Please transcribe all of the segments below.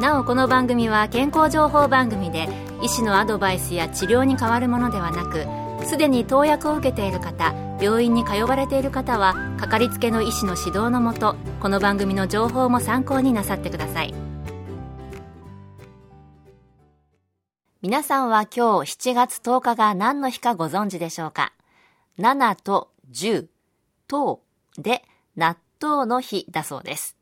なおこの番組は健康情報番組で医師のアドバイスや治療に変わるものではなくすでに投薬を受けている方病院に通われている方はかかりつけの医師の指導のもとこの番組の情報も参考になさってください。皆さんは今日7月10日が何の日かご存知でしょうか？7と10、10で納豆の日だそうです。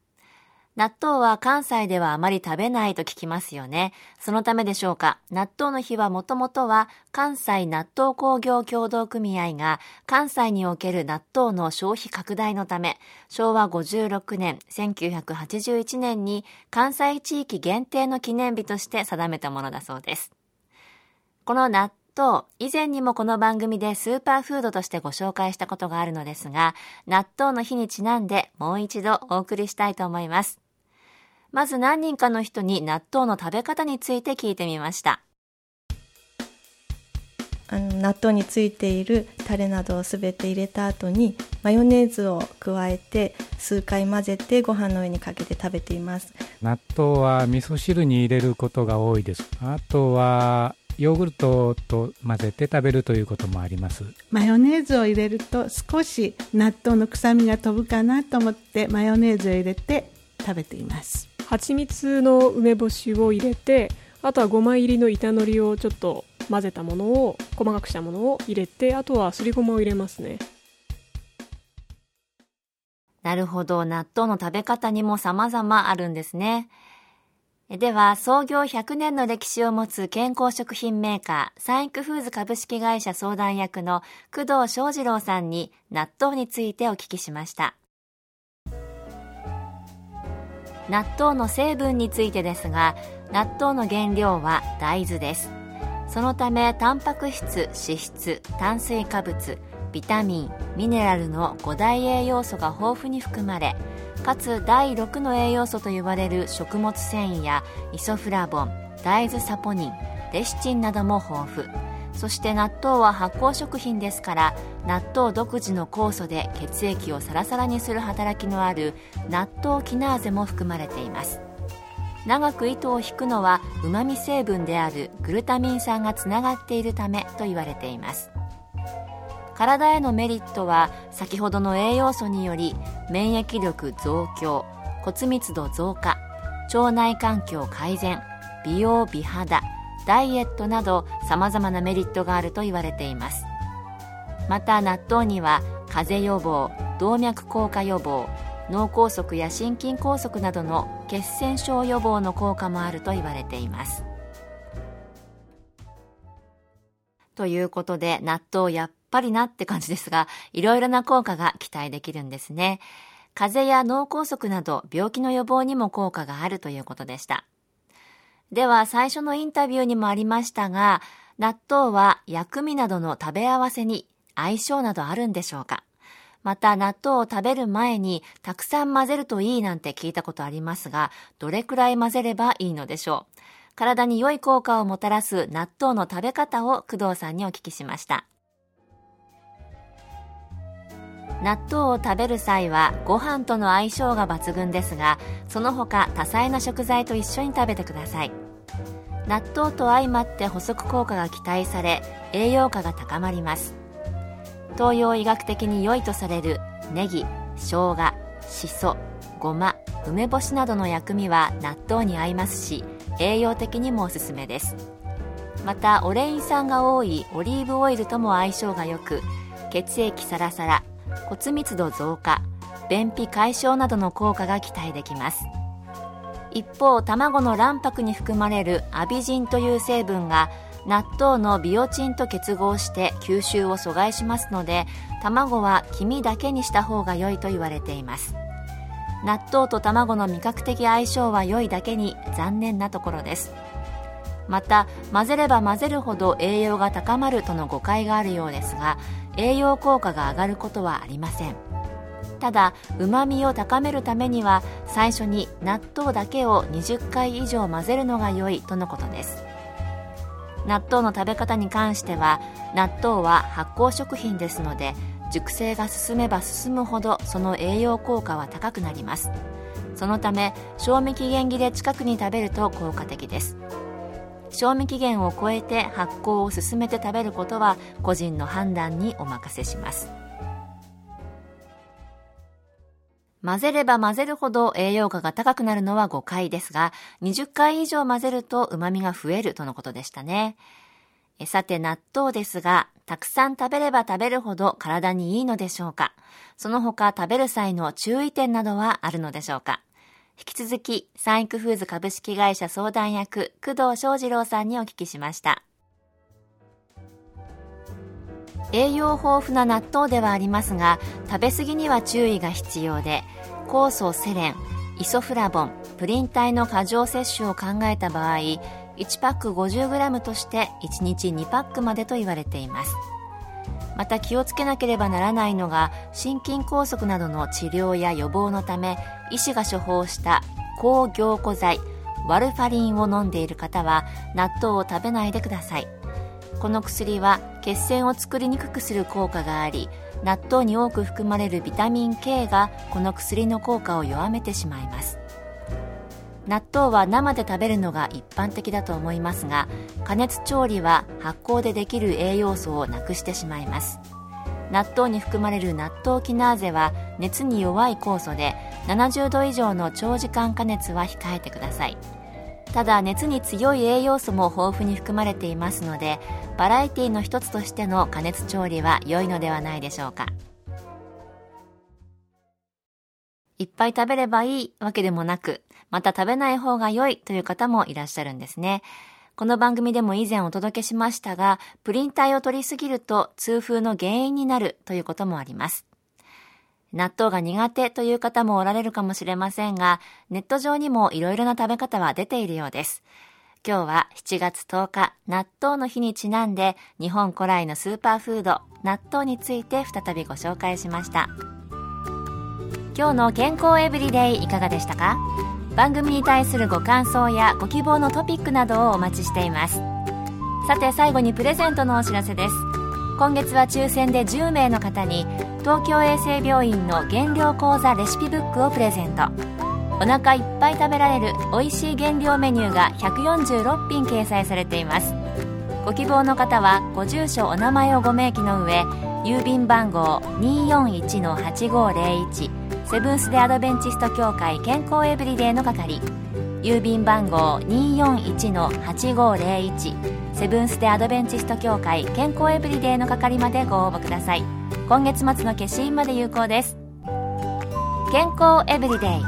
納豆は関西ではあまり食べないと聞きますよね。そのためでしょうか。納豆の日はもともとは関西納豆工業協同組合が関西における納豆の消費拡大のため、昭和56年、1981年に関西地域限定の記念日として定めたものだそうです。この納豆、以前にもこの番組でスーパーフードとしてご紹介したことがあるのですが、納豆の日にちなんでもう一度お送りしたいと思います。まず何人かの人に納豆の食べ方について聞いてみました。あの納豆についているタレなどをすべて入れた後にマヨネーズを加えて数回混ぜてご飯の上にかけて食べています。納豆は味噌汁に入れることが多いです。あとはヨーグルトと混ぜて食べるということもあります。マヨネーズを入れると少し納豆の臭みが飛ぶかなと思ってマヨネーズを入れて食べています蜂蜜の梅干しを入れてあとは5枚入りの板のりをちょっと混ぜたものを細かくしたものを入れてあとはすりごまを入れますね。なるほど。納豆の食べ方にも様々あるんですね。では創業100年の歴史を持つ健康食品メーカーサンイクフーズ株式会社相談役の工藤翔二郎さんに納豆についてお聞きしました。納豆の成分についてですが納豆の原料は大豆です。そのためタンパク質脂質炭水化物ビタミンミネラルの5大栄養素が豊富に含まれかつ第6の栄養素と言われる食物繊維やイソフラボン大豆サポニンレシチンなども豊富。そして納豆は発酵食品ですから納豆独自の酵素で血液をサラサラにする働きのある納豆キナーゼも含まれています。長く糸を引くのはうまみ成分であるグルタミン酸がつながっているためと言われています。体へのメリットは先ほどの栄養素により免疫力増強骨密度増加腸内環境改善美容美肌ダイエットなど様々なメリットがあると言われています。また納豆には風邪予防動脈硬化予防脳梗塞や心筋梗塞などの血栓症予防の効果もあると言われています。ということで納豆やっぱりなって感じですがいろいろな効果が期待できるんですね。風邪や脳梗塞など病気の予防にも効果があるということでした。では最初のインタビューにもありましたが、納豆は薬味などの食べ合わせに相性などあるんでしょうか？また納豆を食べる前にたくさん混ぜるといいなんて聞いたことありますが、どれくらい混ぜればいいのでしょう？体に良い効果をもたらす納豆の食べ方を工藤さんにお聞きしました。納豆を食べる際はご飯との相性が抜群ですがその他多彩な食材と一緒に食べてください。納豆と相まって補足効果が期待され栄養価が高まります。東洋医学的に良いとされるネギ生姜しそごま梅干しなどの薬味は納豆に合いますし栄養的にもおすすめです。またオレイン酸が多いオリーブオイルとも相性が良く血液サラサラ骨密度増加便秘解消などの効果が期待できます。一方卵の卵白に含まれるアビジンという成分が納豆のビオチンと結合して吸収を阻害しますので卵は黄身だけにした方が良いと言われています。納豆と卵の味覚的相性は良いだけに残念なところです。また混ぜれば混ぜるほど栄養が高まるとの誤解があるようですが栄養効果が上がることはありません。ただうまみを高めるためには最初に納豆だけを20回以上混ぜるのが良いとのことです。納豆の食べ方に関しては納豆は発酵食品ですので熟成が進めば進むほどその栄養効果は高くなります。そのため賞味期限切れ近くに食べると効果的です。賞味期限を超えて発酵を進めて食べることは個人の判断にお任せします。混ぜれば混ぜるほど栄養価が高くなるのは5回ですが20回以上混ぜると旨味が増えるとのことでしたね。さて納豆ですがたくさん食べれば食べるほど体にいいのでしょうか。その他食べる際の注意点などはあるのでしょうか。引き続き、サンイクフーズ株式会社相談役、工藤翔二郎さんにお聞きしました。栄養豊富な納豆ではありますが、食べ過ぎには注意が必要で、酵素セレン、イソフラボン、プリン体の過剰摂取を考えた場合、1パック 50g として1日2パックまでと言われています。また気をつけなければならないのが心筋梗塞などの治療や予防のため医師が処方した抗凝固剤ワルファリンを飲んでいる方は納豆を食べないでくださいこの薬は血栓を作りにくくする効果があり納豆に多く含まれるビタミン K がこの薬の効果を弱めてしまいます。納豆は生で食べるのが一般的だと思いますが加熱調理は発酵でできる栄養素をなくしてしまいます。納豆に含まれる納豆キナーゼは熱に弱い酵素で70度以上の長時間加熱は控えてください。ただ熱に強い栄養素も豊富に含まれていますのでバラエティの一つとしての加熱調理は良いのではないでしょうかいっぱい食べればいいわけでもなくまた食べない方が良いという方もいらっしゃるんですね。この番組でも以前お届けしましたが、プリン体を取りすぎると痛風の原因になるということもあります。納豆が苦手という方もおられるかもしれませんが、ネット上にもいろいろな食べ方は出ているようです。今日は7月10日、納豆の日にちなんで、日本古来のスーパーフード、納豆について再びご紹介しました。今日の健康エブリデイいかがでしたか？番組に対するご感想やご希望のトピックなどをお待ちしていますさて最後にプレゼントのお知らせです今月は抽選で10名の方に東京衛生病院の減量講座レシピブックをプレゼント。お腹いっぱい食べられる美味しい減量メニューが146品掲載されています。ご希望の方はご住所お名前をご明記の上郵便番号241-8501セブンス・デ・アドベンチスト協会健康エブリデイの係。郵便番号241-8501セブンス・デ・アドベンチスト協会健康エブリデイの係までご応募ください。今月末の消印まで有効です。健康エブリデイ。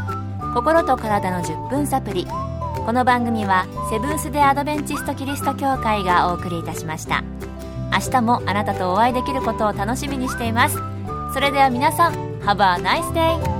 心と体の10分サプリ。この番組はセブンス・デ・アドベンチスト・キリスト教会がお送りいたしました。明日もあなたとお会いできることを楽しみにしています。それでは皆さん Have a nice day!